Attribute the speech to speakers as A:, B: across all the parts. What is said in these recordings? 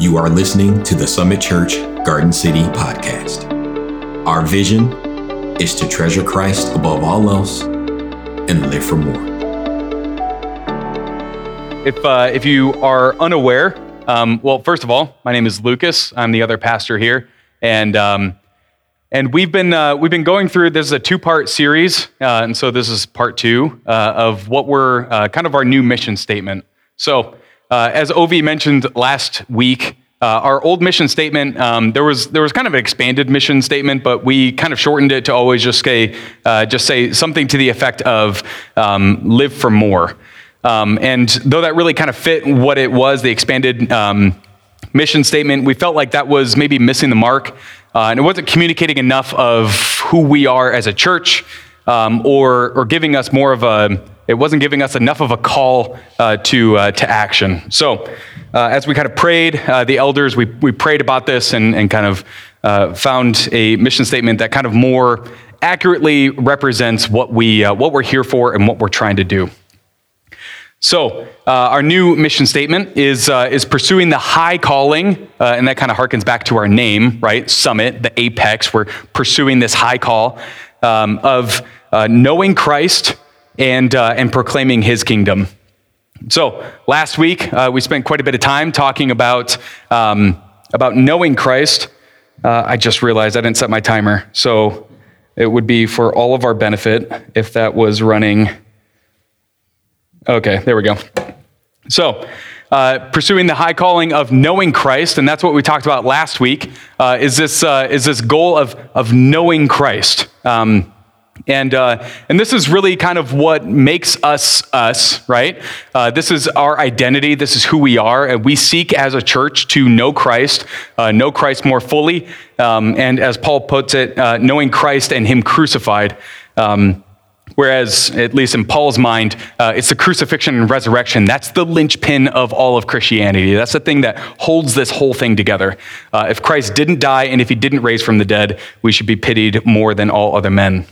A: You are listening to the Summit Church Garden City podcast. Our vision is to treasure Christ above all else and live for more.
B: If, uh, if you are unaware, um, well, first of all, my name is Lucas. I'm the other pastor here, and um, and we've been uh, we've been going through. This is a two part series, uh, and so this is part two uh, of what we're uh, kind of our new mission statement. So, uh, as Ovi mentioned last week, uh, our old mission statement um, there was there was kind of an expanded mission statement, but we kind of shortened it to always just say just say something to the effect of um, "live for more." Um, and though that really kind of fit what it was, the expanded um, mission statement, we felt like that was maybe missing the mark. Uh, and it wasn't communicating enough of who we are as a church um, or, or giving us more of a, it wasn't giving us enough of a call uh, to, uh, to action. So uh, as we kind of prayed, uh, the elders, we, we prayed about this and, and kind of uh, found a mission statement that kind of more accurately represents what, we, what we're here for and what we're trying to do. So, uh, our new mission statement is, uh, is pursuing the high calling, uh, and that kind of harkens back to our name, right? Summit, the apex. We're pursuing this high call um, of uh, knowing Christ and, uh, and proclaiming his kingdom. So, last week, uh, we spent quite a bit of time talking about, um, about knowing Christ. I just realized I didn't set my timer. So, it would be for all of our benefit if that was running Okay, there we go. So, uh, pursuing the high calling of knowing Christ, and that's what we talked about last week. Uh, is this uh, is this goal of of knowing Christ? Um, and uh, and this is really kind of what makes us us, right? Uh, this is our identity. This is who we are, and we seek as a church to know Christ, uh, know Christ more fully, um, and as Paul puts it, knowing Christ and Him crucified. Um, Whereas, at least in Paul's mind, uh, it's the crucifixion and resurrection. That's the linchpin of all of Christianity. That's the thing that holds this whole thing together. Uh, if Christ didn't die and if he didn't raise from the dead, we should be pitied more than all other men.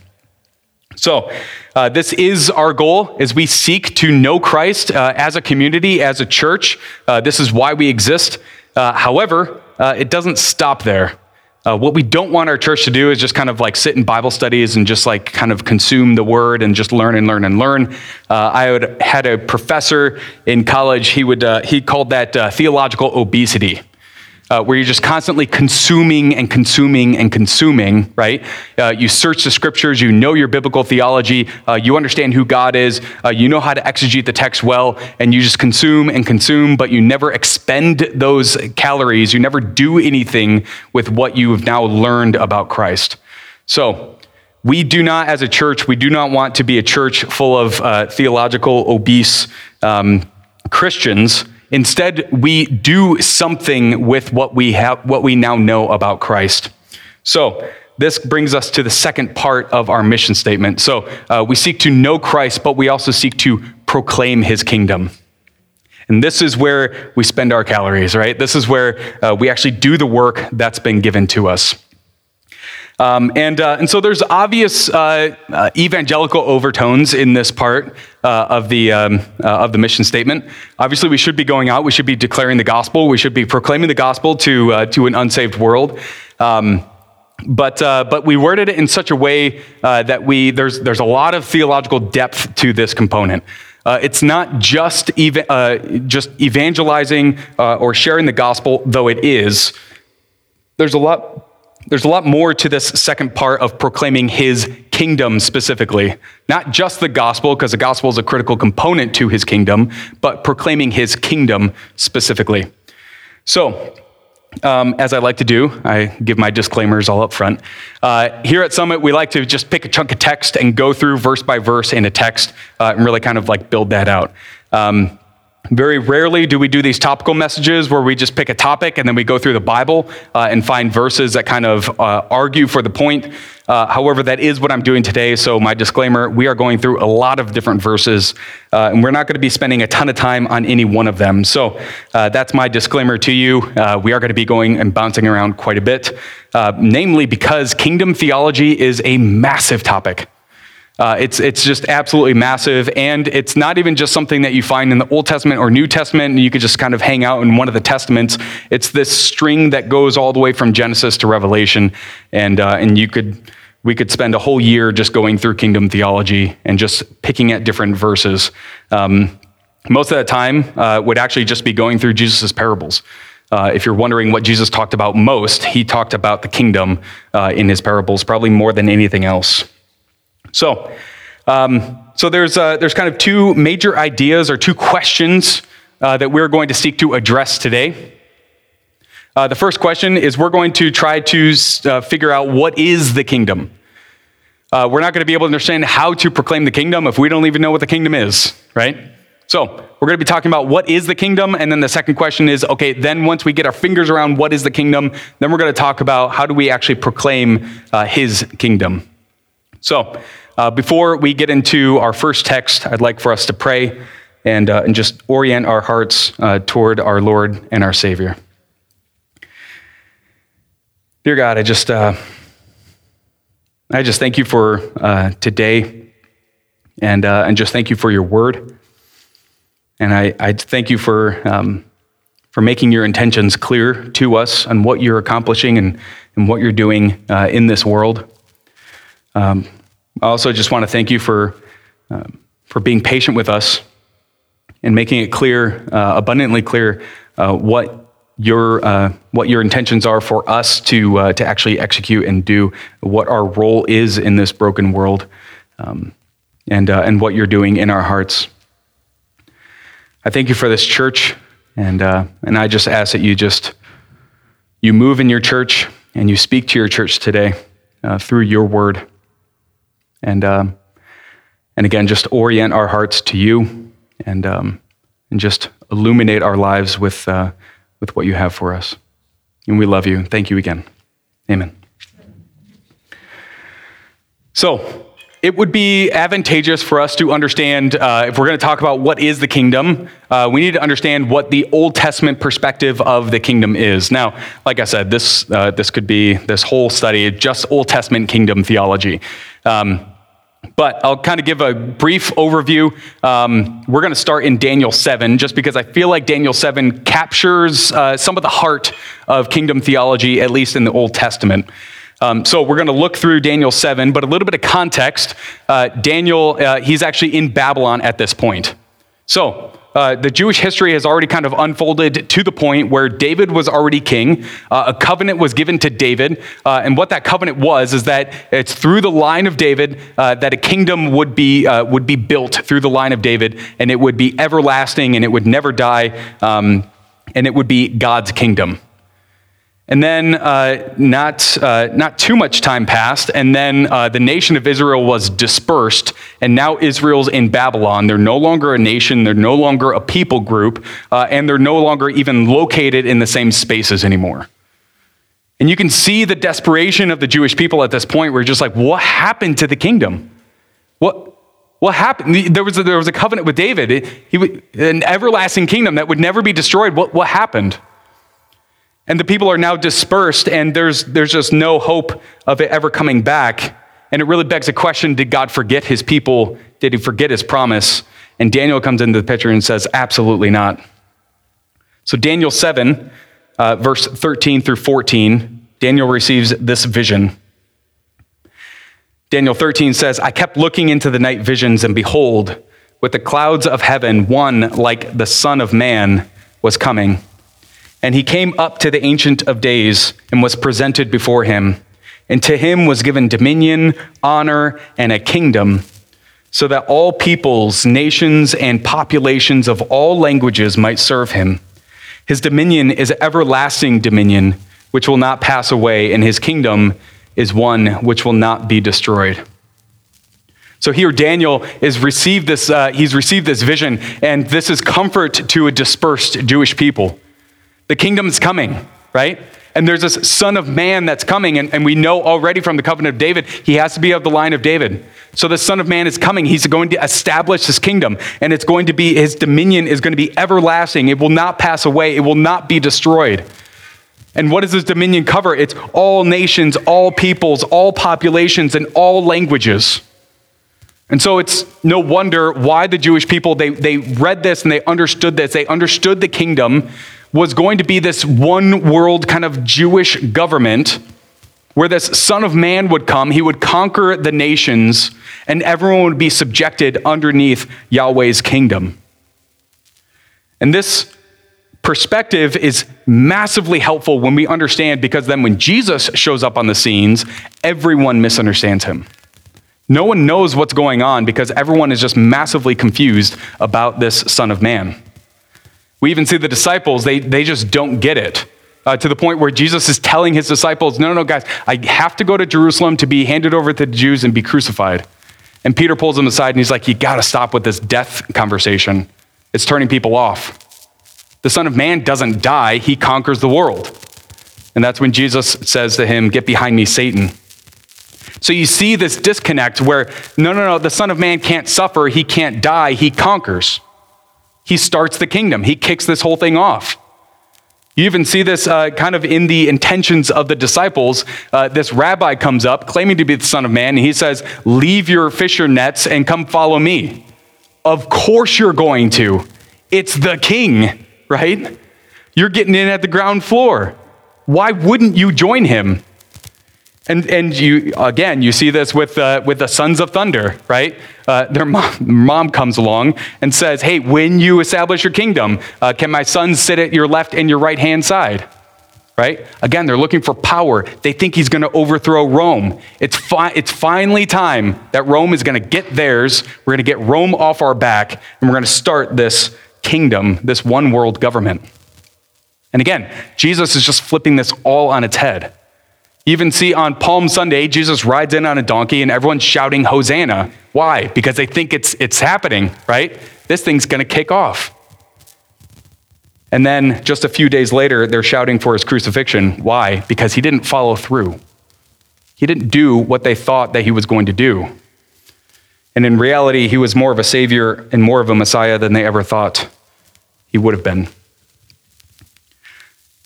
B: So, uh, this is our goal as we seek to know Christ uh, as a community, as a church. Uh, this is why we exist. Uh, however, it doesn't stop there. Uh, what we don't want our church to do is just kind of like sit in Bible studies and just like kind of consume the word and just learn and learn and learn. Uh, I had a professor in college. He would uh, he called that uh, theological obesity uh, where you're just constantly consuming and consuming and consuming, right? Uh, you search the scriptures, you know your biblical theology, uh, you understand who God is, uh, you know how to exegete the text well, and you just consume and consume, but you never expend those calories. You never do anything with what you have now learned about Christ. So, we do not, as a church, we do not want to be a church full of uh, theological, obese um, Christians Instead, we do something with what we have, what we now know about Christ. So, this brings us to the second part of our mission statement. So, uh, we seek to know Christ, but we also seek to proclaim his kingdom. And this is where we spend our calories, right? This is where uh, we actually do the work that's been given to us. Um, and, uh, and so there's obvious uh, uh, evangelical overtones in this part uh, of, the, um, uh, of the mission statement. Obviously, we should be going out, we should be declaring the gospel, we should be proclaiming the gospel to, uh, to an unsaved world. Um, but, but we worded it in such a way that we, there's, there's a lot of theological depth to this component. it's not just, eva- just evangelizing or sharing the gospel, though it is. There's a lot there's a lot more to this second part of proclaiming his kingdom specifically. Not just the gospel, because the gospel is a critical component to his kingdom, but proclaiming his kingdom specifically. So, um, as I like to do, I give my disclaimers all up front. Uh, here at Summit, we like to just pick a chunk of text and go through verse by verse in a text uh, and really kind of like build that out. Um, very rarely do we do these topical messages where we just pick a topic and then we go through the Bible uh, and find verses that kind of uh, argue for the point. Uh, however, that is what I'm doing today. So, my disclaimer we are going through a lot of different verses, uh, and we're not going to be spending a ton of time on any one of them. So, uh, that's my disclaimer to you. Uh, we are going to be going and bouncing around quite a bit, namely because kingdom theology is a massive topic. Uh, it's, it's just absolutely massive. And it's not even just something that you find in the Old Testament or New Testament, and you could just kind of hang out in one of the Testaments. It's this string that goes all the way from Genesis to Revelation. And, uh, and you could, we could spend a whole year just going through kingdom theology and just picking at different verses. Um, most of the time uh, would actually just be going through Jesus' parables. Uh, if you're wondering what Jesus talked about most, he talked about the kingdom uh, in his parables, probably more than anything else. So, um, so there's, uh, there's kind of two major ideas or two questions uh, that we're going to seek to address today. Uh, the first question is we're going to try to uh, figure out what is the kingdom. Uh, we're not going to be able to understand how to proclaim the kingdom if we don't even know what the kingdom is, right? So we're going to be talking about what is the kingdom, and then the second question is okay. Then once we get our fingers around what is the kingdom, then we're going to talk about how do we actually proclaim uh, His kingdom. So uh, before we get into our first text, I'd like for us to pray and, uh, and just orient our hearts uh, toward our Lord and our Savior. Dear God, I just, uh, I just thank you for uh, today and, uh, and just thank you for your word. And I, I thank you for, um, for making your intentions clear to us and what you're accomplishing and, and what you're doing in this world. Um, I also just want to thank you for, uh, for being patient with us and making it clear, uh, abundantly clear, uh, what, your, uh, what your intentions are for us to, uh, to actually execute and do, what our role is in this broken world, um, and, uh, and what you're doing in our hearts. I thank you for this church, and, and I just ask that you just you move in your church and you speak to your church today through your word. And, um, and again, just orient our hearts to you and, um, and just illuminate our lives with, uh, with what you have for us. And we love you. Thank you again. Amen. So, it would be advantageous for us to understand, uh, if we're going to talk about what is the kingdom, uh, we need to understand what the Old Testament perspective of the kingdom is. Now, like I said, this, uh, this could be this whole study, just Old Testament kingdom theology. Um, but I'll kind of give a brief overview. Um, we're going to start in Daniel 7, just because I feel like Daniel 7 captures uh, some of the heart of kingdom theology, at least in the Old Testament. Um, so we're going to look through Daniel 7, but a little bit of context. Uh, Daniel, uh, he's actually in Babylon at this point. So uh, the Jewish history has already kind of unfolded to the point where David was already king. Uh, a covenant was given to David. Uh, and what that covenant was is that it's through the line of David uh, that a kingdom would be, uh, would be built through the line of David, and it would be everlasting and it would never die, um, and it would be God's kingdom. And then uh, not, uh, not too much time passed, and then uh, the nation of Israel was dispersed, and now Israel's in Babylon. They're no longer a nation, they're no longer a people group, uh, and they're no longer even located in the same spaces anymore. And you can see the desperation of the Jewish people at this point you're just like, what happened to the kingdom? What, what happened? There was a, there was a covenant with David, he, an everlasting kingdom that would never be destroyed. What, what happened? And the people are now dispersed, and there's, there's just no hope of it ever coming back. And it really begs a question Did God forget his people? Did he forget his promise? And Daniel comes into the picture and says, Absolutely not. So, Daniel 7, uh, verse 13 through 14, Daniel receives this vision. Daniel 13 says, I kept looking into the night visions, and behold, with the clouds of heaven, one like the Son of Man was coming. And he came up to the Ancient of Days and was presented before him. And to him was given dominion, honor, and a kingdom, so that all peoples, nations, and populations of all languages might serve him. His dominion is everlasting dominion, which will not pass away, and his kingdom is one which will not be destroyed. So here, Daniel is received this, uh, he's received this vision, and this is comfort to a dispersed Jewish people. The kingdom's coming, right? And there's this son of man that's coming, and, and we know already from the covenant of David, he has to be of the line of David. So the son of man is coming. He's going to establish his kingdom, and it's going to be, his dominion is going to be everlasting. It will not pass away, it will not be destroyed. And what does this dominion cover? It's all nations, all peoples, all populations, and all languages. And so it's no wonder why the Jewish people, they, they read this and they understood this. They understood the kingdom was going to be this one world kind of Jewish government where this Son of Man would come. He would conquer the nations and everyone would be subjected underneath Yahweh's kingdom. And this perspective is massively helpful when we understand because then when Jesus shows up on the scenes, everyone misunderstands him. No one knows what's going on because everyone is just massively confused about this Son of Man. We even see the disciples, they, they just don't get it. Uh, to the point where Jesus is telling his disciples, No, no, no, guys, I have to go to Jerusalem to be handed over to the Jews and be crucified. And Peter pulls him aside and he's like, You got to stop with this death conversation. It's turning people off. The Son of Man doesn't die, he conquers the world. And that's when Jesus says to him, Get behind me, Satan. So you see this disconnect where, no, no, no, the Son of Man can't suffer, he can't die, he conquers. He starts the kingdom, he kicks this whole thing off. You even see this uh, kind of in the intentions of the disciples. Uh, this rabbi comes up claiming to be the Son of Man, and he says, Leave your fisher nets and come follow me. Of course you're going to. It's the king, right? You're getting in at the ground floor. Why wouldn't you join him? And, and you, again, you see this with, uh, with the Sons of Thunder, right? Uh, their mom, mom, comes along and says, Hey, when you establish your kingdom, uh, can my sons sit at your left and your right hand side? Right? Again, they're looking for power. They think he's going to overthrow Rome. It's, fi- it's finally time that Rome is going to get theirs. We're going to get Rome off our back, and we're going to start this kingdom, this one world government. And again, Jesus is just flipping this all on its head. You even see on Palm Sunday, Jesus rides in on a donkey and everyone's shouting, Hosanna. Why? Because they think it's, it's happening, right? This thing's going to kick off. And then just a few days later, they're shouting for his crucifixion. Why? Because he didn't follow through. He didn't do what they thought that he was going to do. And in reality, he was more of a savior and more of a Messiah than they ever thought he would have been.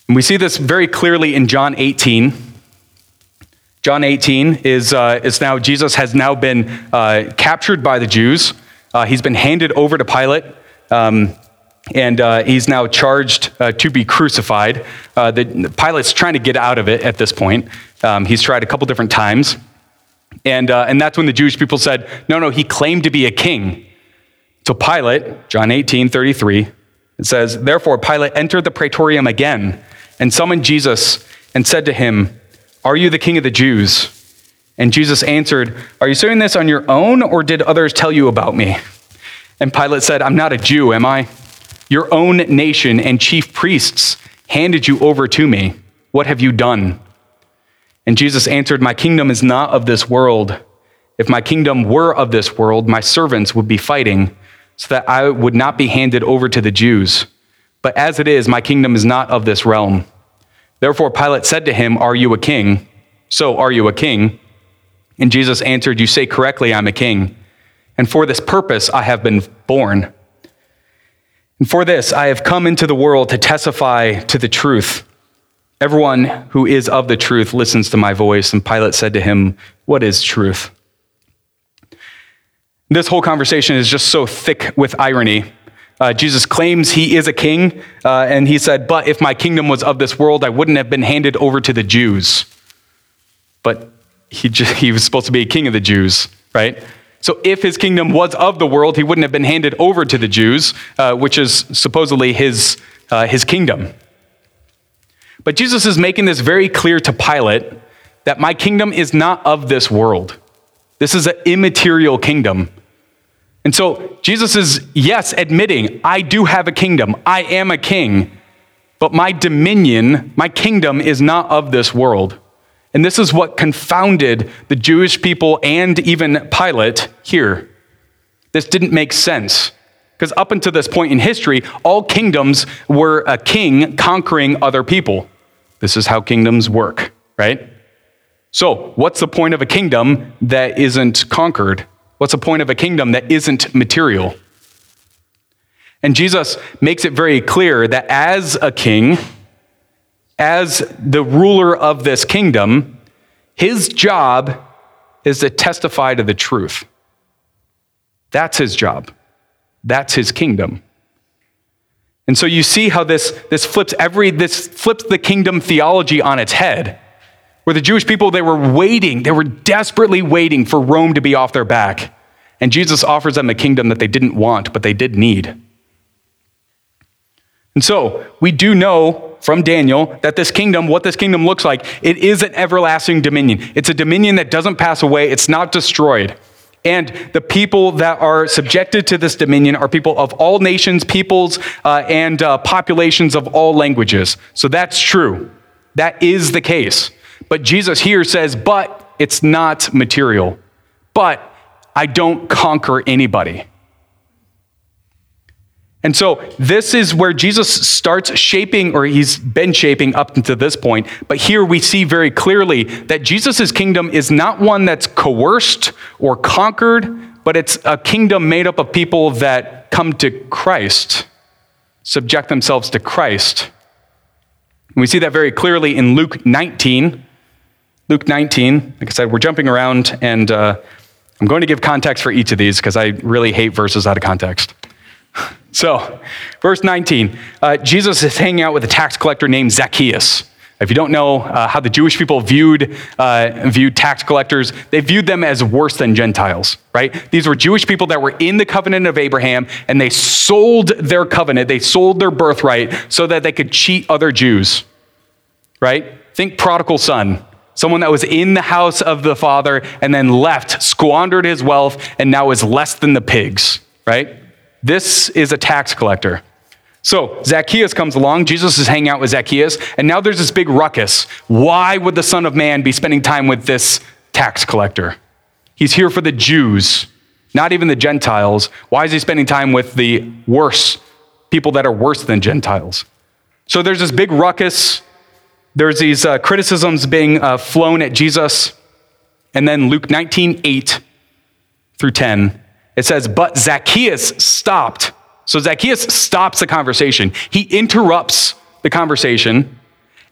B: And we see this very clearly in John 18 John 18 is, uh, is now, Jesus has now been uh, captured by the Jews. Uh, he's been handed over to Pilate, um, and uh, he's now charged uh, to be crucified. Uh, the, Pilate's trying to get out of it at this point. Um, he's tried a couple different times. And, and that's when the Jewish people said, no, no, he claimed to be a king. So Pilate, John 18, 33, it says, Therefore Pilate entered the praetorium again and summoned Jesus and said to him, are you the king of the Jews? And Jesus answered, Are you saying this on your own, or did others tell you about me? And Pilate said, I'm not a Jew, am I? Your own nation and chief priests handed you over to me. What have you done? And Jesus answered, My kingdom is not of this world. If my kingdom were of this world, my servants would be fighting so that I would not be handed over to the Jews. But as it is, my kingdom is not of this realm. Therefore, Pilate said to him, Are you a king? So, are you a king? And Jesus answered, You say correctly, I'm a king. And for this purpose I have been born. And for this I have come into the world to testify to the truth. Everyone who is of the truth listens to my voice. And Pilate said to him, What is truth? This whole conversation is just so thick with irony uh, Jesus claims he is a king, uh, and he said, But if my kingdom was of this world, I wouldn't have been handed over to the Jews. But he, just, he was supposed to be a king of the Jews, right? So if his kingdom was of the world, he wouldn't have been handed over to the Jews, uh, which is supposedly his, uh, his kingdom. But Jesus is making this very clear to Pilate that my kingdom is not of this world. This is an immaterial kingdom. And so Jesus is, yes, admitting, I do have a kingdom. I am a king. But my dominion, my kingdom is not of this world. And this is what confounded the Jewish people and even Pilate here. This didn't make sense. Because up until this point in history, all kingdoms were a king conquering other people. This is how kingdoms work, right? So, what's the point of a kingdom that isn't conquered? What's the point of a kingdom that isn't material? And Jesus makes it very clear that as a king, as the ruler of this kingdom, his job is to testify to the truth. That's his job. That's his kingdom. And so you see how this, this flips every this flips the kingdom theology on its head. Where the Jewish people they were waiting, they were desperately waiting for Rome to be off their back. And Jesus offers them a kingdom that they didn't want, but they did need. And so we do know from Daniel that this kingdom, what this kingdom looks like, it is an everlasting dominion. It's a dominion that doesn't pass away, it's not destroyed. And the people that are subjected to this dominion are people of all nations, peoples, uh, and uh, populations of all languages. So that's true. That is the case. But Jesus here says, but it's not material. But I don't conquer anybody. And so this is where Jesus starts shaping, or he's been shaping up to this point. But here we see very clearly that Jesus' kingdom is not one that's coerced or conquered, but it's a kingdom made up of people that come to Christ, subject themselves to Christ. And we see that very clearly in Luke 19. Luke 19, like I said, we're jumping around, and uh, I'm going to give context for each of these because I really hate verses out of context. So, verse 19 uh, Jesus is hanging out with a tax collector named Zacchaeus. If you don't know uh, how the Jewish people viewed, uh, viewed tax collectors, they viewed them as worse than Gentiles, right? These were Jewish people that were in the covenant of Abraham and they sold their covenant, they sold their birthright so that they could cheat other Jews, right? Think prodigal son, someone that was in the house of the father and then left, squandered his wealth, and now is less than the pigs, right? This is a tax collector. So Zacchaeus comes along. Jesus is hanging out with Zacchaeus, and now there's this big ruckus. Why would the Son of Man be spending time with this tax collector? He's here for the Jews, not even the Gentiles. Why is he spending time with the worse people that are worse than Gentiles? So there's this big ruckus. There's these uh, criticisms being uh, flown at Jesus. And then Luke 19, 8 through 10 it says, But Zacchaeus stopped. So Zacchaeus stops the conversation. He interrupts the conversation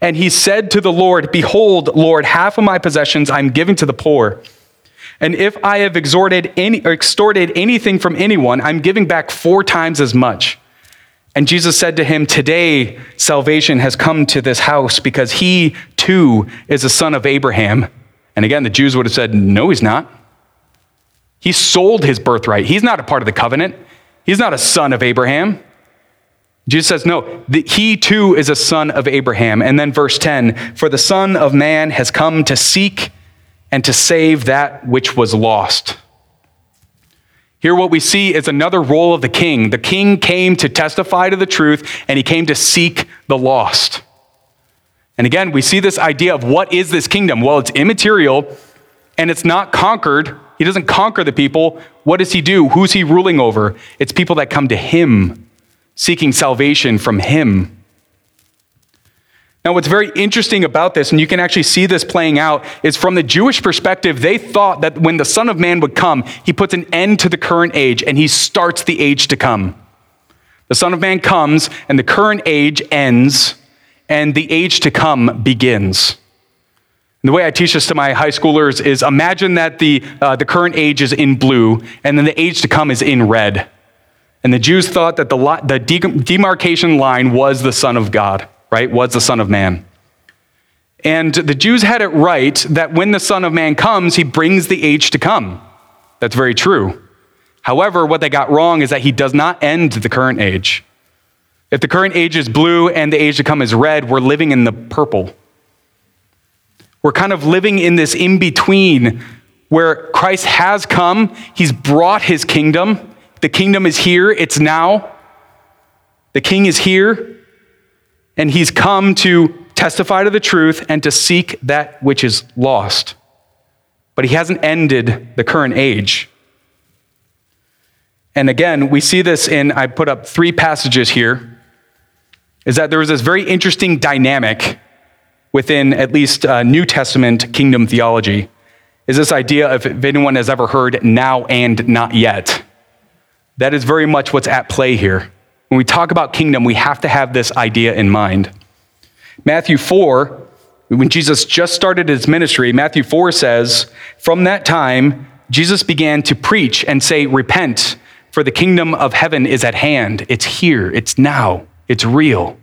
B: and he said to the Lord, Behold, Lord, half of my possessions I'm giving to the poor. And if I have extorted, any, or extorted anything from anyone, I'm giving back four times as much. And Jesus said to him, Today salvation has come to this house because he too is a son of Abraham. And again, the Jews would have said, No, he's not. He sold his birthright. He's not a part of the covenant. He's not a son of Abraham. Jesus says, no, he too is a son of Abraham. And then verse 10 For the Son of Man has come to seek and to save that which was lost. Here, what we see is another role of the king. The king came to testify to the truth, and he came to seek the lost. And again, we see this idea of what is this kingdom? Well, it's immaterial, and it's not conquered he doesn't conquer the people. What does he do? Who's he ruling over? It's people that come to him, seeking salvation from him. Now, what's very interesting about this, and you can actually see this playing out, is from the Jewish perspective, they thought that when the Son of Man would come, he puts an end to the current age and he starts the age to come. The Son of Man comes and the current age ends and the age to come begins. And the way I teach this to my high schoolers is imagine that the, uh, the current age is in blue, and then the age to come is in red. And the Jews thought that the, the demarcation line was the Son of God, right? Was the Son of Man. And the Jews had it right that when the Son of Man comes, he brings the age to come. That's very true. However, what they got wrong is that he does not end the current age. If the current age is blue and the age to come is red, we're living in the purple. We're kind of living in this in between where Christ has come, he's brought his kingdom. The kingdom is here, it's now. The king is here, and he's come to testify to the truth and to seek that which is lost. But he hasn't ended the current age. And again, we see this in, I put up three passages here, is that there was this very interesting dynamic within at least uh, New Testament kingdom theology is this idea of if anyone has ever heard now and not yet. That is very much what's at play here. When we talk about kingdom, we have to have this idea in mind. Matthew 4, when Jesus just started his ministry, Matthew 4 says, From that time, Jesus began to preach and say, Repent, for the kingdom of heaven is at hand. It's here, it's now, it's real.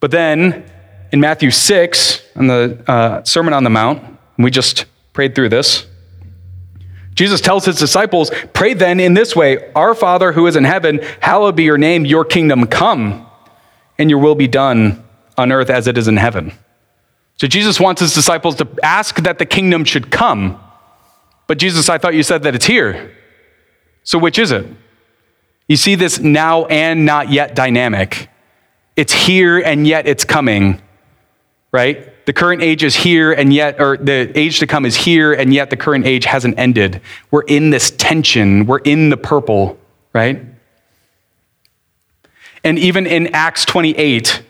B: But then in Matthew 6, on the uh, Sermon on the Mount, we just prayed through this. Jesus tells his disciples, Pray then in this way Our Father who is in heaven, hallowed be your name, your kingdom come, and your will be done on earth as it is in heaven. So Jesus wants his disciples to ask that the kingdom should come. But Jesus, I thought you said that it's here. So which is it? You see this now and not yet dynamic. It's here and yet it's coming, right? The current age is here and yet, or the age to come is here and yet the current age hasn't ended. We're in this tension. We're in the purple, right? And even in Acts 28,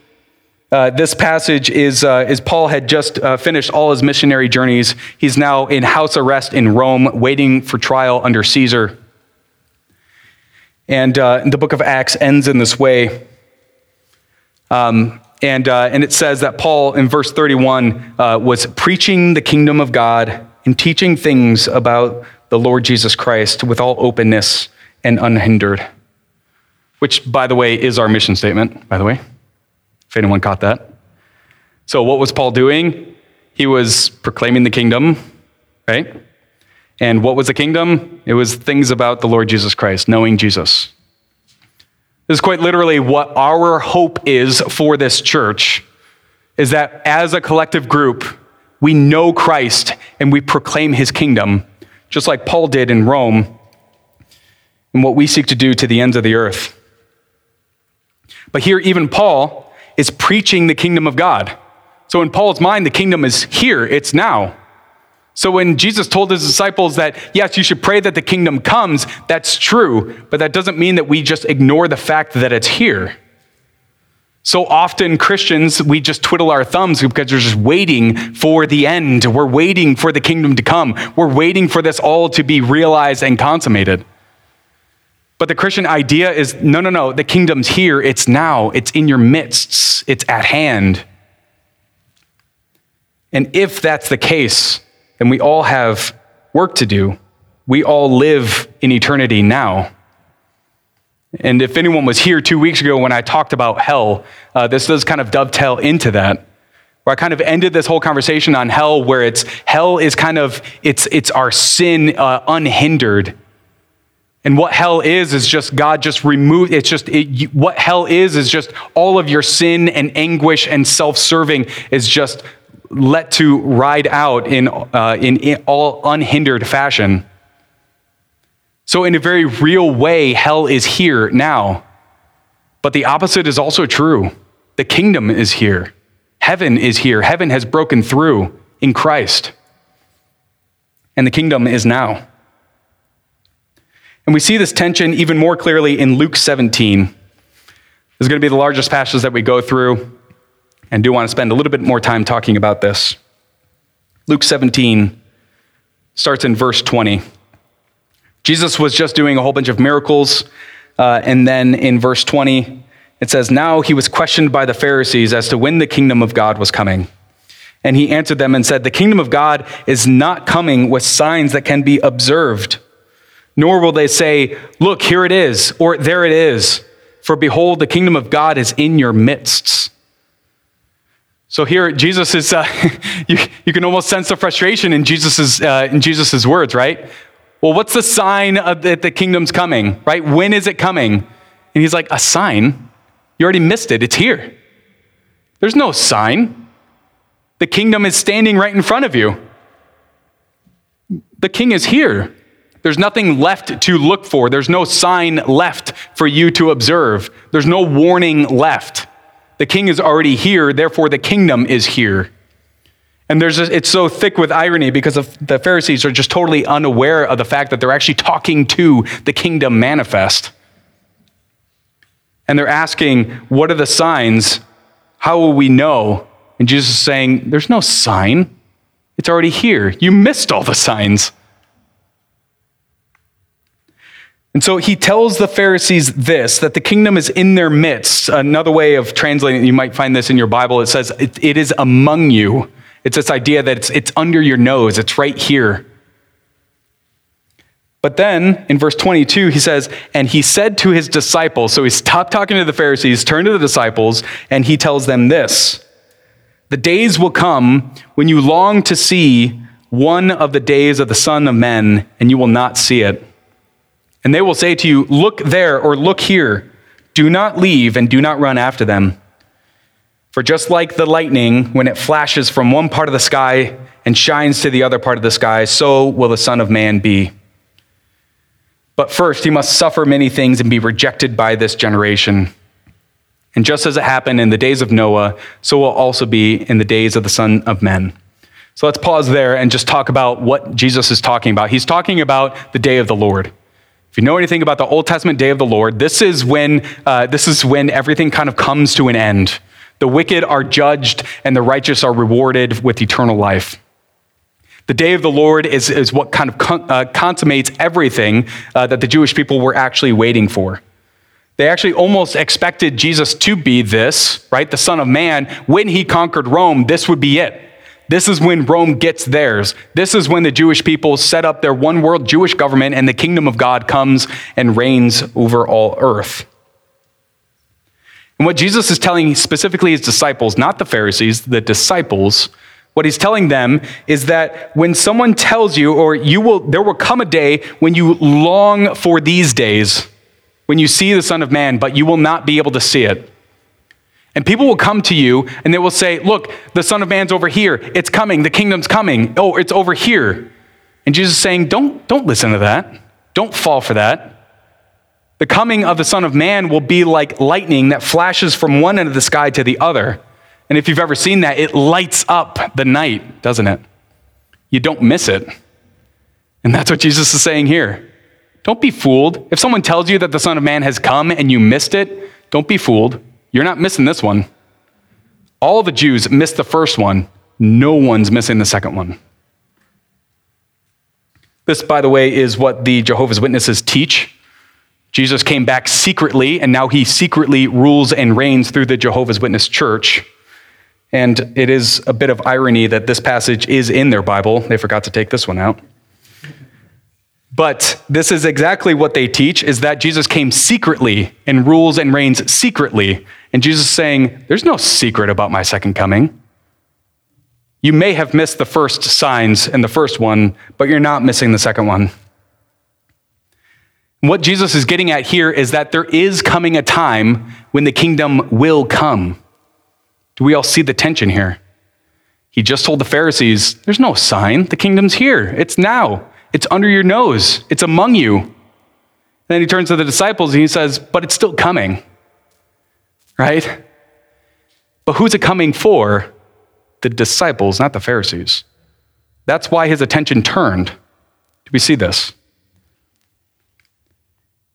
B: uh, this passage is, uh, is Paul had just uh, finished all his missionary journeys. He's now in house arrest in Rome, waiting for trial under Caesar. And uh, the book of Acts ends in this way. Um, and, uh, and it says that Paul, in verse 31, uh, was preaching the kingdom of God and teaching things about the Lord Jesus Christ with all openness and unhindered. Which, by the way, is our mission statement, by the way, if anyone caught that. So, what was Paul doing? He was proclaiming the kingdom, right? And what was the kingdom? It was things about the Lord Jesus Christ, knowing Jesus. This is quite literally what our hope is for this church is that as a collective group, we know Christ and we proclaim his kingdom, just like Paul did in Rome, and what we seek to do to the ends of the earth. But here, even Paul is preaching the kingdom of God. So, in Paul's mind, the kingdom is here, it's now. So when Jesus told his disciples that, yes, you should pray that the kingdom comes, that's true, but that doesn't mean that we just ignore the fact that it's here. So often, Christians, we just twiddle our thumbs because we're just waiting for the end. We're waiting for the kingdom to come. We're waiting for this all to be realized and consummated. But the Christian idea is no, no, no, the kingdom's here. It's now. It's in your midst. It's at hand. And if that's the case, and we all have work to do. We all live in eternity now. And if anyone was here two weeks ago when I talked about hell, uh, this does kind of dovetail into that. Where I kind of ended this whole conversation on hell, where it's hell is kind of it's it's our sin uh, unhindered, and what hell is is just God just removed. It's just it, what hell is is just all of your sin and anguish and self-serving is just let to ride out in, uh, in, in all unhindered fashion. So, in a very real way, hell is here now. But the opposite is also true. The kingdom is here, heaven is here. Heaven has broken through in Christ, and the kingdom is now. And we see this tension even more clearly in Luke 17. This is going to be the largest passage that we go through and do want to spend a little bit more time talking about this. Luke 17 starts in verse 20. Jesus was just doing a whole bunch of miracles, uh, and then in verse 20, it says, Now he was questioned by the Pharisees as to when the kingdom of God was coming. And he answered them and said, The kingdom of God is not coming with signs that can be observed, nor will they say, Look, here it is, or there it is. For behold, the kingdom of God is in your midst. So here, Jesus is, uh, you, you can almost sense the frustration in Jesus' uh, in Jesus's words, right? Well, what's the sign of that the kingdom's coming, right? When is it coming? And he's like, a sign? You already missed it. It's here. There's no sign. The kingdom is standing right in front of you. The king is here. There's nothing left to look for. There's no sign left for you to observe. There's no warning left. The king is already here, therefore the kingdom is here. And there's a, it's so thick with irony because the Pharisees are just totally unaware of the fact that they're actually talking to the kingdom manifest. And they're asking, What are the signs? How will we know? And Jesus is saying, There's no sign. It's already here. You missed all the signs. And so he tells the Pharisees this that the kingdom is in their midst. Another way of translating it, you might find this in your Bible, it says, it, it is among you. It's this idea that it's, it's under your nose, it's right here. But then in verse 22, he says, And he said to his disciples, so he stopped talking to the Pharisees, turned to the disciples, and he tells them this The days will come when you long to see one of the days of the Son of Men, and you will not see it. And they will say to you, Look there or look here. Do not leave and do not run after them. For just like the lightning, when it flashes from one part of the sky and shines to the other part of the sky, so will the Son of Man be. But first, he must suffer many things and be rejected by this generation. And just as it happened in the days of Noah, so will also be in the days of the Son of Men. So let's pause there and just talk about what Jesus is talking about. He's talking about the day of the Lord. If you know anything about the Old Testament day of the Lord, this is when, uh, this is when everything kind of comes to an end. The wicked are judged and the righteous are rewarded with eternal life. The day of the Lord is, is what kind of con- uh, consummates everything uh, that the Jewish people were actually waiting for. They actually almost expected Jesus to be this, right? The Son of Man. When he conquered Rome, this would be it. This is when Rome gets theirs. This is when the Jewish people set up their one world Jewish government and the kingdom of God comes and reigns over all earth. And what Jesus is telling specifically his disciples, not the Pharisees, the disciples, what he's telling them is that when someone tells you, or you will, there will come a day when you long for these days, when you see the Son of Man, but you will not be able to see it. And people will come to you and they will say, Look, the Son of Man's over here. It's coming. The kingdom's coming. Oh, it's over here. And Jesus is saying, Don't, don't listen to that. Don't fall for that. The coming of the Son of Man will be like lightning that flashes from one end of the sky to the other. And if you've ever seen that, it lights up the night, doesn't it? You don't miss it. And that's what Jesus is saying here. Don't be fooled. If someone tells you that the Son of Man has come and you missed it, don't be fooled. You're not missing this one. All the Jews missed the first one. No one's missing the second one. This, by the way, is what the Jehovah's Witnesses teach. Jesus came back secretly, and now he secretly rules and reigns through the Jehovah's Witness church. And it is a bit of irony that this passage is in their Bible. They forgot to take this one out. But this is exactly what they teach is that Jesus came secretly and rules and reigns secretly. And Jesus is saying, There's no secret about my second coming. You may have missed the first signs in the first one, but you're not missing the second one. What Jesus is getting at here is that there is coming a time when the kingdom will come. Do we all see the tension here? He just told the Pharisees, There's no sign. The kingdom's here. It's now. It's under your nose, it's among you. then he turns to the disciples and he says, But it's still coming. Right? But who's it coming for? The disciples, not the Pharisees. That's why his attention turned. Do we see this?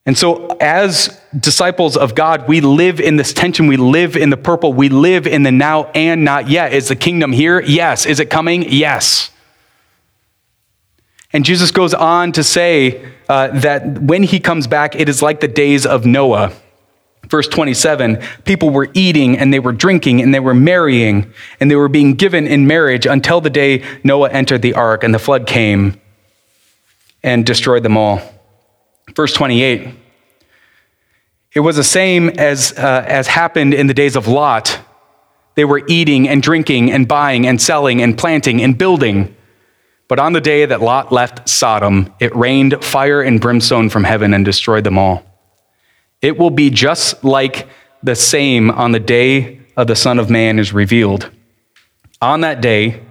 B: And so, as disciples of God, we live in this tension. We live in the purple. We live in the now and not yet. Is the kingdom here? Yes. Is it coming? Yes. And Jesus goes on to say uh, that when he comes back, it is like the days of Noah. Verse 27 people were eating and they were drinking and they were marrying and they were being given in marriage until the day Noah entered the ark and the flood came and destroyed them all. Verse 28 it was the same as, uh, as happened in the days of Lot. They were eating and drinking and buying and selling and planting and building. But on the day that Lot left Sodom, it rained fire and brimstone from heaven and destroyed them all. It will be just like the same on the day of the Son of Man is revealed. On that day,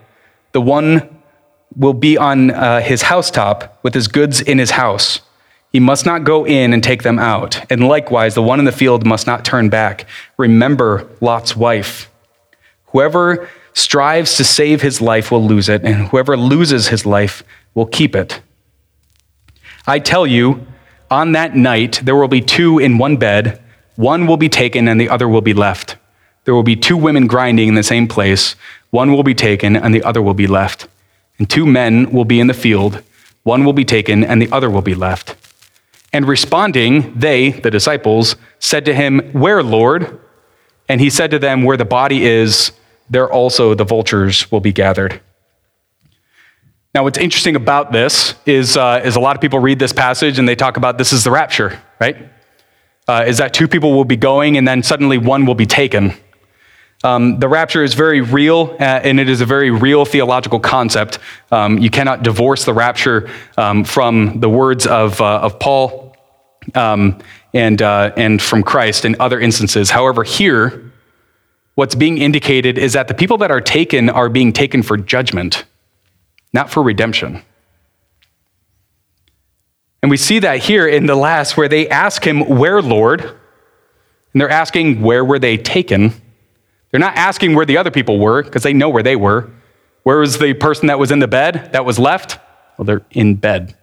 B: the one will be on uh, his housetop with his goods in his house. He must not go in and take them out. And likewise, the one in the field must not turn back. Remember Lot's wife. Whoever strives to save his life will lose it, and whoever loses his life will keep it. I tell you, on that night there will be two in one bed, one will be taken and the other will be left. There will be two women grinding in the same place, one will be taken and the other will be left. And two men will be in the field, one will be taken and the other will be left. And responding, they, the disciples, said to him, Where, Lord? And he said to them, Where the body is, there also the vultures will be gathered. Now, what's interesting about this is, uh, is a lot of people read this passage and they talk about this is the rapture, right? Uh, is that two people will be going and then suddenly one will be taken. Um, the rapture is very real, uh, and it is a very real theological concept. Um, you cannot divorce the rapture um, from the words of, uh, of Paul um, and, uh, and from Christ in other instances. However, here, what's being indicated is that the people that are taken are being taken for judgment, not for redemption. And we see that here in the last, where they ask him, Where, Lord? And they're asking, Where were they taken? They're not asking where the other people were because they know where they were. Where was the person that was in the bed that was left? Well, they're in bed,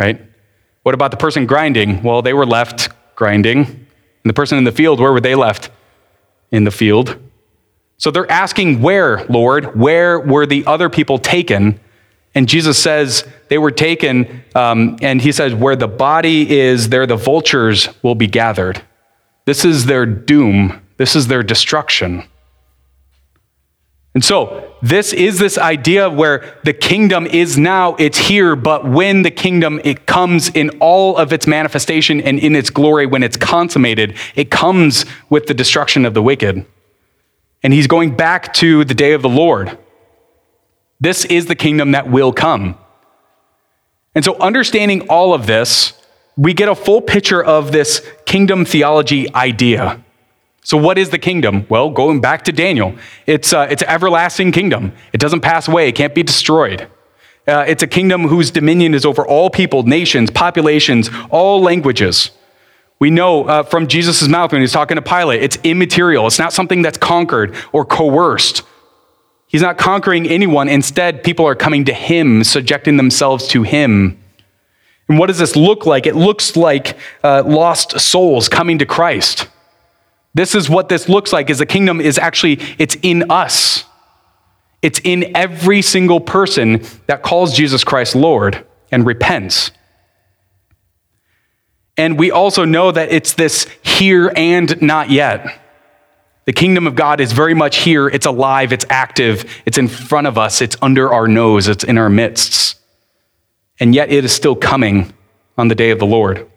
B: right? What about the person grinding? Well, they were left grinding. And the person in the field, where were they left? In the field. So they're asking, Where, Lord? Where were the other people taken? And Jesus says they were taken, um, and he says, Where the body is, there the vultures will be gathered. This is their doom, this is their destruction. And so, this is this idea where the kingdom is now, it's here, but when the kingdom it comes in all of its manifestation and in its glory when it's consummated, it comes with the destruction of the wicked. And he's going back to the day of the Lord. This is the kingdom that will come. And so, understanding all of this, we get a full picture of this kingdom theology idea. So, what is the kingdom? Well, going back to Daniel, it's, uh, it's an everlasting kingdom. It doesn't pass away, it can't be destroyed. Uh, it's a kingdom whose dominion is over all people, nations, populations, all languages. We know uh, from Jesus' mouth when he's talking to Pilate, it's immaterial. It's not something that's conquered or coerced. He's not conquering anyone. Instead, people are coming to him, subjecting themselves to him. And what does this look like? It looks like uh, lost souls coming to Christ. This is what this looks like is the kingdom is actually it's in us. It's in every single person that calls Jesus Christ Lord and repents. And we also know that it's this here and not yet. The kingdom of God is very much here. It's alive, it's active, it's in front of us, it's under our nose, it's in our midst. And yet it is still coming on the day of the Lord.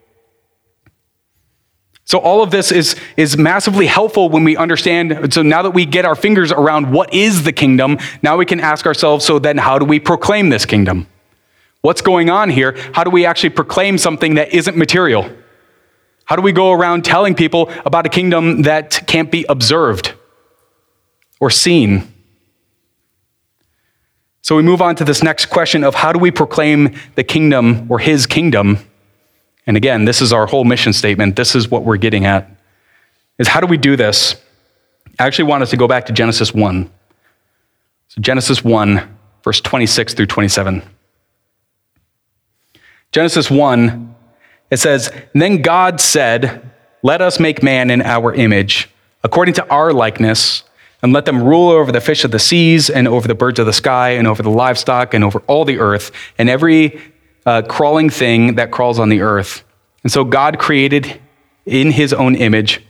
B: So, all of this is, is massively helpful when we understand. So, now that we get our fingers around what is the kingdom, now we can ask ourselves so then, how do we proclaim this kingdom? What's going on here? How do we actually proclaim something that isn't material? How do we go around telling people about a kingdom that can't be observed or seen? So, we move on to this next question of how do we proclaim the kingdom or his kingdom? And again, this is our whole mission statement. This is what we're getting at. Is how do we do this? I actually want us to go back to Genesis 1. So Genesis 1, verse 26 through 27. Genesis 1, it says, Then God said, Let us make man in our image, according to our likeness, and let them rule over the fish of the seas, and over the birds of the sky, and over the livestock, and over all the earth, and every uh, crawling thing that crawls on the earth. And so God created in his own image,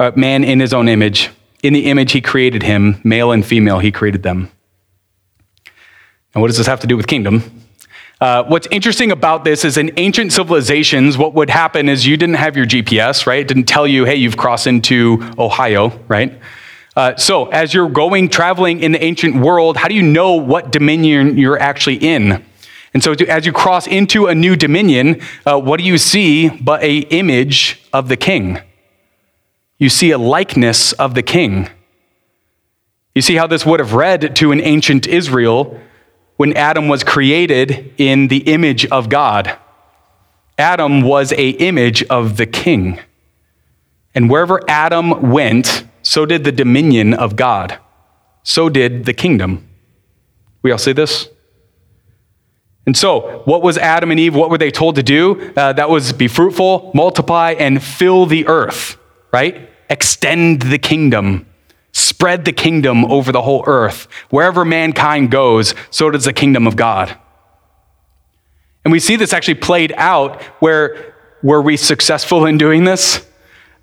B: uh, man in his own image. In the image, he created him, male and female, he created them. Now, what does this have to do with kingdom? Uh, what's interesting about this is in ancient civilizations, what would happen is you didn't have your GPS, right? It didn't tell you, hey, you've crossed into Ohio, right? Uh, so, as you're going, traveling in the ancient world, how do you know what dominion you're actually in? And so, as you cross into a new dominion, uh, what do you see but a image of the king? You see a likeness of the king. You see how this would have read to an ancient Israel when Adam was created in the image of God. Adam was a image of the king. And wherever Adam went, so did the dominion of God. So did the kingdom. We all see this? And so, what was Adam and Eve? What were they told to do? Uh, that was be fruitful, multiply, and fill the earth, right? Extend the kingdom, spread the kingdom over the whole earth. Wherever mankind goes, so does the kingdom of God. And we see this actually played out where were we successful in doing this?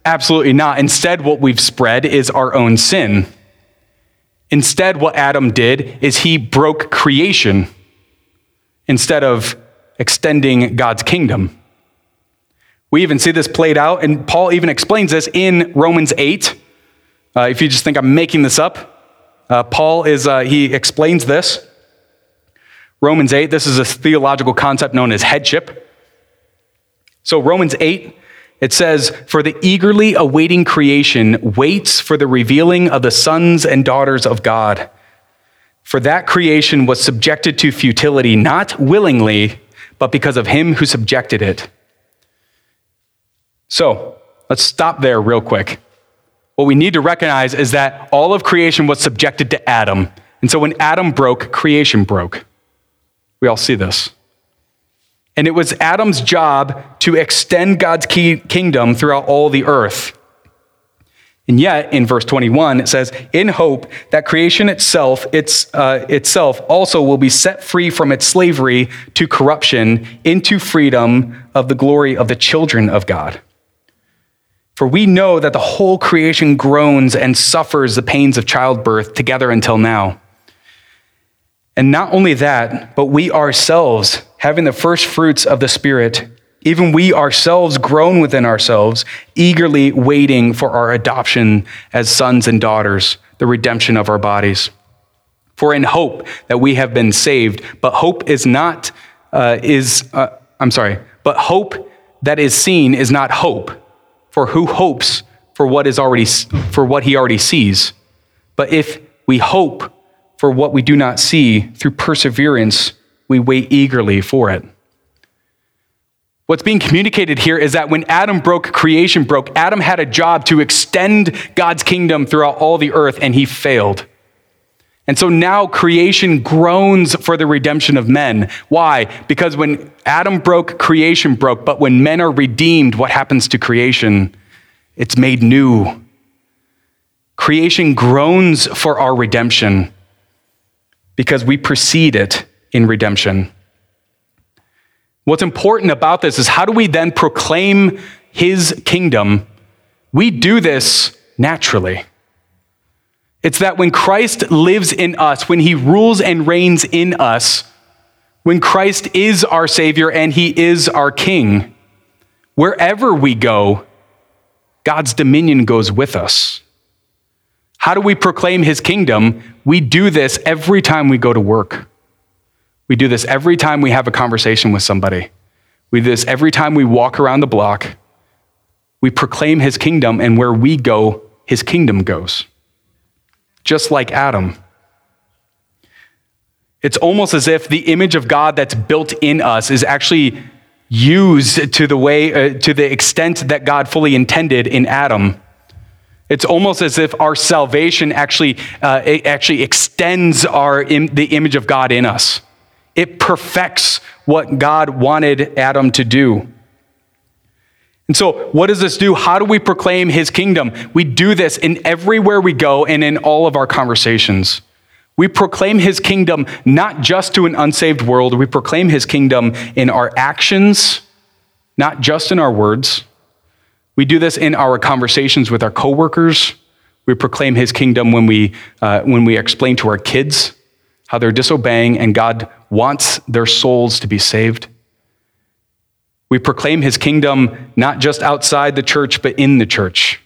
B: Absolutely not. Instead, what we've spread is our own sin. Instead, what Adam did is he broke creation instead of extending God's kingdom. We even see this played out, and Paul even explains this in Romans 8. Uh, if you just think I'm making this up, uh, Paul is, uh, he explains this. Romans 8, this is a theological concept known as headship. So, Romans 8, it says, For the eagerly awaiting creation waits for the revealing of the sons and daughters of God. For that creation was subjected to futility, not willingly, but because of him who subjected it. So, let's stop there real quick. What we need to recognize is that all of creation was subjected to Adam. And so when Adam broke, creation broke. We all see this. And it was Adam's job to extend God's kingdom throughout all the earth. And yet, in verse 21, it says, In hope that creation itself, its, uh, itself also will be set free from its slavery to corruption into freedom of the glory of the children of God. For we know that the whole creation groans and suffers the pains of childbirth together until now. And not only that, but we ourselves, having the first fruits of the Spirit, even we ourselves groan within ourselves, eagerly waiting for our adoption as sons and daughters, the redemption of our bodies. For in hope that we have been saved, but hope is not, uh, is, uh, I'm sorry, but hope that is seen is not hope. For who hopes for what is already, for what he already sees? But if we hope for what we do not see, through perseverance, we wait eagerly for it. What's being communicated here is that when Adam broke, creation broke. Adam had a job to extend God's kingdom throughout all the earth, and he failed. And so now creation groans for the redemption of men. Why? Because when Adam broke, creation broke. But when men are redeemed, what happens to creation? It's made new. Creation groans for our redemption because we precede it in redemption. What's important about this is how do we then proclaim his kingdom? We do this naturally. It's that when Christ lives in us, when he rules and reigns in us, when Christ is our Savior and he is our King, wherever we go, God's dominion goes with us. How do we proclaim his kingdom? We do this every time we go to work. We do this every time we have a conversation with somebody. We do this every time we walk around the block. We proclaim his kingdom, and where we go, his kingdom goes. Just like Adam. It's almost as if the image of God that's built in us is actually used to the way uh, to the extent that God fully intended in Adam it's almost as if our salvation actually, uh, actually extends our Im- the image of God in us. It perfects what God wanted Adam to do. And so, what does this do? How do we proclaim his kingdom? We do this in everywhere we go and in all of our conversations. We proclaim his kingdom not just to an unsaved world, we proclaim his kingdom in our actions, not just in our words. We do this in our conversations with our coworkers. We proclaim his kingdom when we, uh, when we explain to our kids how they're disobeying and God wants their souls to be saved. We proclaim his kingdom not just outside the church, but in the church.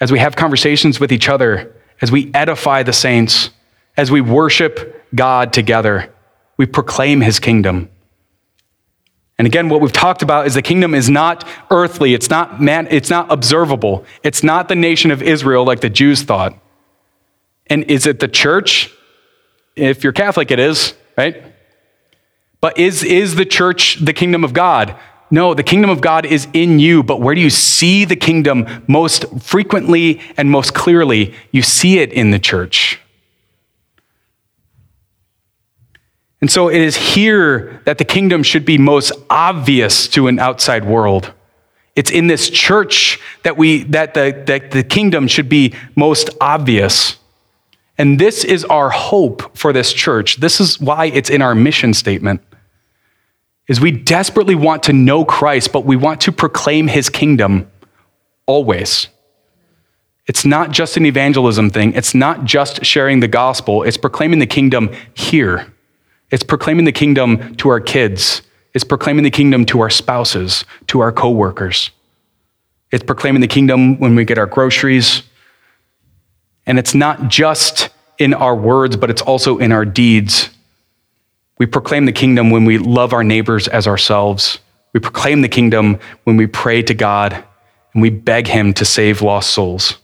B: As we have conversations with each other, as we edify the saints, as we worship God together, we proclaim his kingdom. And again, what we've talked about is the kingdom is not earthly, it's not man, it's not observable. It's not the nation of Israel like the Jews thought. And is it the church? If you're Catholic, it is, right? But is, is the church the kingdom of God? No, the kingdom of God is in you, but where do you see the kingdom most frequently and most clearly? You see it in the church. And so it is here that the kingdom should be most obvious to an outside world. It's in this church that, we, that, the, that the kingdom should be most obvious. And this is our hope for this church. This is why it's in our mission statement. Is we desperately want to know Christ, but we want to proclaim his kingdom always. It's not just an evangelism thing. It's not just sharing the gospel. It's proclaiming the kingdom here. It's proclaiming the kingdom to our kids. It's proclaiming the kingdom to our spouses, to our coworkers. It's proclaiming the kingdom when we get our groceries. And it's not just in our words, but it's also in our deeds. We proclaim the kingdom when we love our neighbors as ourselves. We proclaim the kingdom when we pray to God and we beg Him to save lost souls.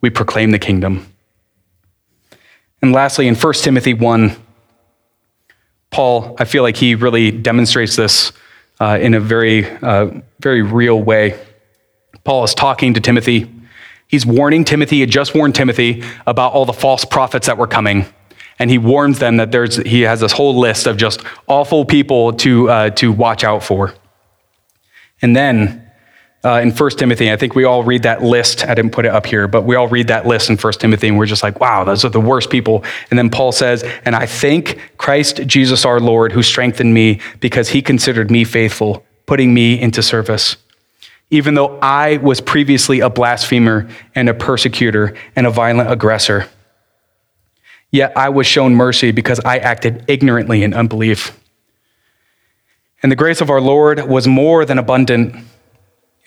B: We proclaim the kingdom. And lastly, in 1 Timothy 1, Paul, I feel like he really demonstrates this uh, in a very, uh, very real way. Paul is talking to Timothy. He's warning Timothy, he had just warned Timothy about all the false prophets that were coming. And he warns them that there's, he has this whole list of just awful people to, uh, to watch out for. And then uh, in 1 Timothy, I think we all read that list. I didn't put it up here, but we all read that list in 1 Timothy and we're just like, wow, those are the worst people. And then Paul says, And I thank Christ Jesus our Lord who strengthened me because he considered me faithful, putting me into service. Even though I was previously a blasphemer and a persecutor and a violent aggressor, yet I was shown mercy because I acted ignorantly in unbelief. And the grace of our Lord was more than abundant.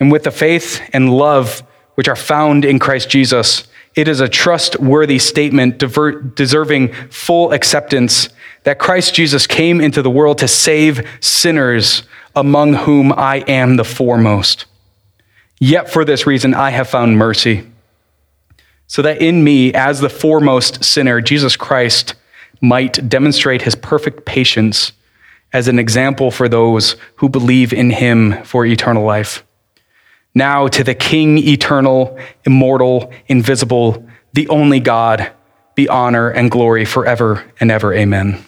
B: And with the faith and love which are found in Christ Jesus, it is a trustworthy statement deserving full acceptance that Christ Jesus came into the world to save sinners, among whom I am the foremost. Yet for this reason I have found mercy, so that in me, as the foremost sinner, Jesus Christ might demonstrate his perfect patience as an example for those who believe in him for eternal life. Now to the King, eternal, immortal, invisible, the only God, be honor and glory forever and ever. Amen.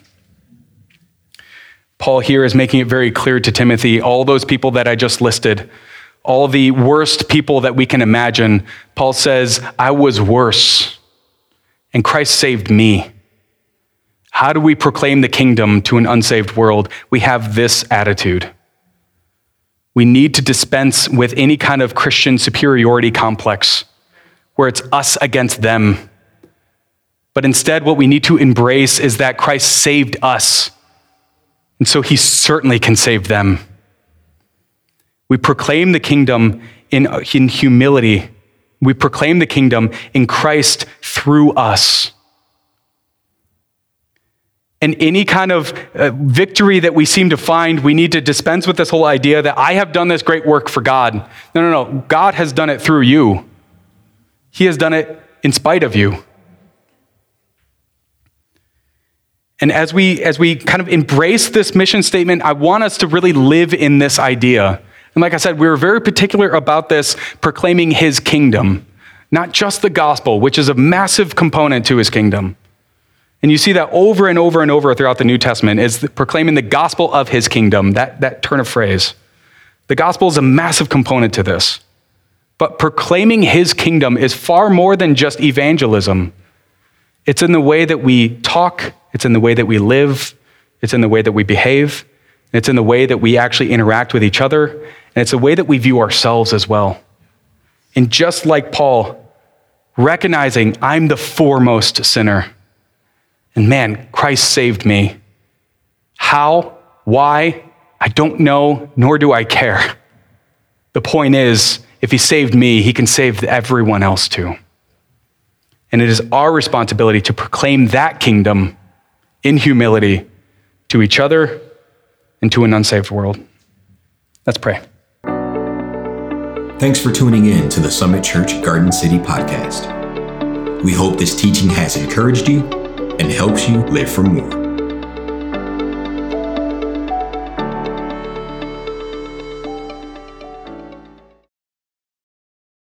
B: Paul here is making it very clear to Timothy all those people that I just listed, all the worst people that we can imagine. Paul says, I was worse, and Christ saved me. How do we proclaim the kingdom to an unsaved world? We have this attitude. We need to dispense with any kind of Christian superiority complex where it's us against them. But instead, what we need to embrace is that Christ saved us. And so he certainly can save them. We proclaim the kingdom in, in humility. We proclaim the kingdom in Christ through us. And any kind of uh, victory that we seem to find, we need to dispense with this whole idea that I have done this great work for God. No, no, no. God has done it through you, He has done it in spite of you. And as we, as we kind of embrace this mission statement, I want us to really live in this idea. And like I said, we were very particular about this proclaiming his kingdom, not just the gospel, which is a massive component to his kingdom. And you see that over and over and over throughout the New Testament is proclaiming the gospel of his kingdom, that, that turn of phrase. The gospel is a massive component to this. But proclaiming his kingdom is far more than just evangelism. It's in the way that we talk, it's in the way that we live, it's in the way that we behave, it's in the way that we actually interact with each other, and it's a way that we view ourselves as well. And just like Paul, recognizing I'm the foremost sinner and man, Christ saved me. How? Why? I don't know, nor do I care. The point is, if he saved me, he can save everyone else too. And it is our responsibility to proclaim that kingdom in humility to each other and to an unsaved world. Let's pray.
A: Thanks for tuning in to the Summit Church Garden City podcast. We hope this teaching has encouraged you and helps you live for more.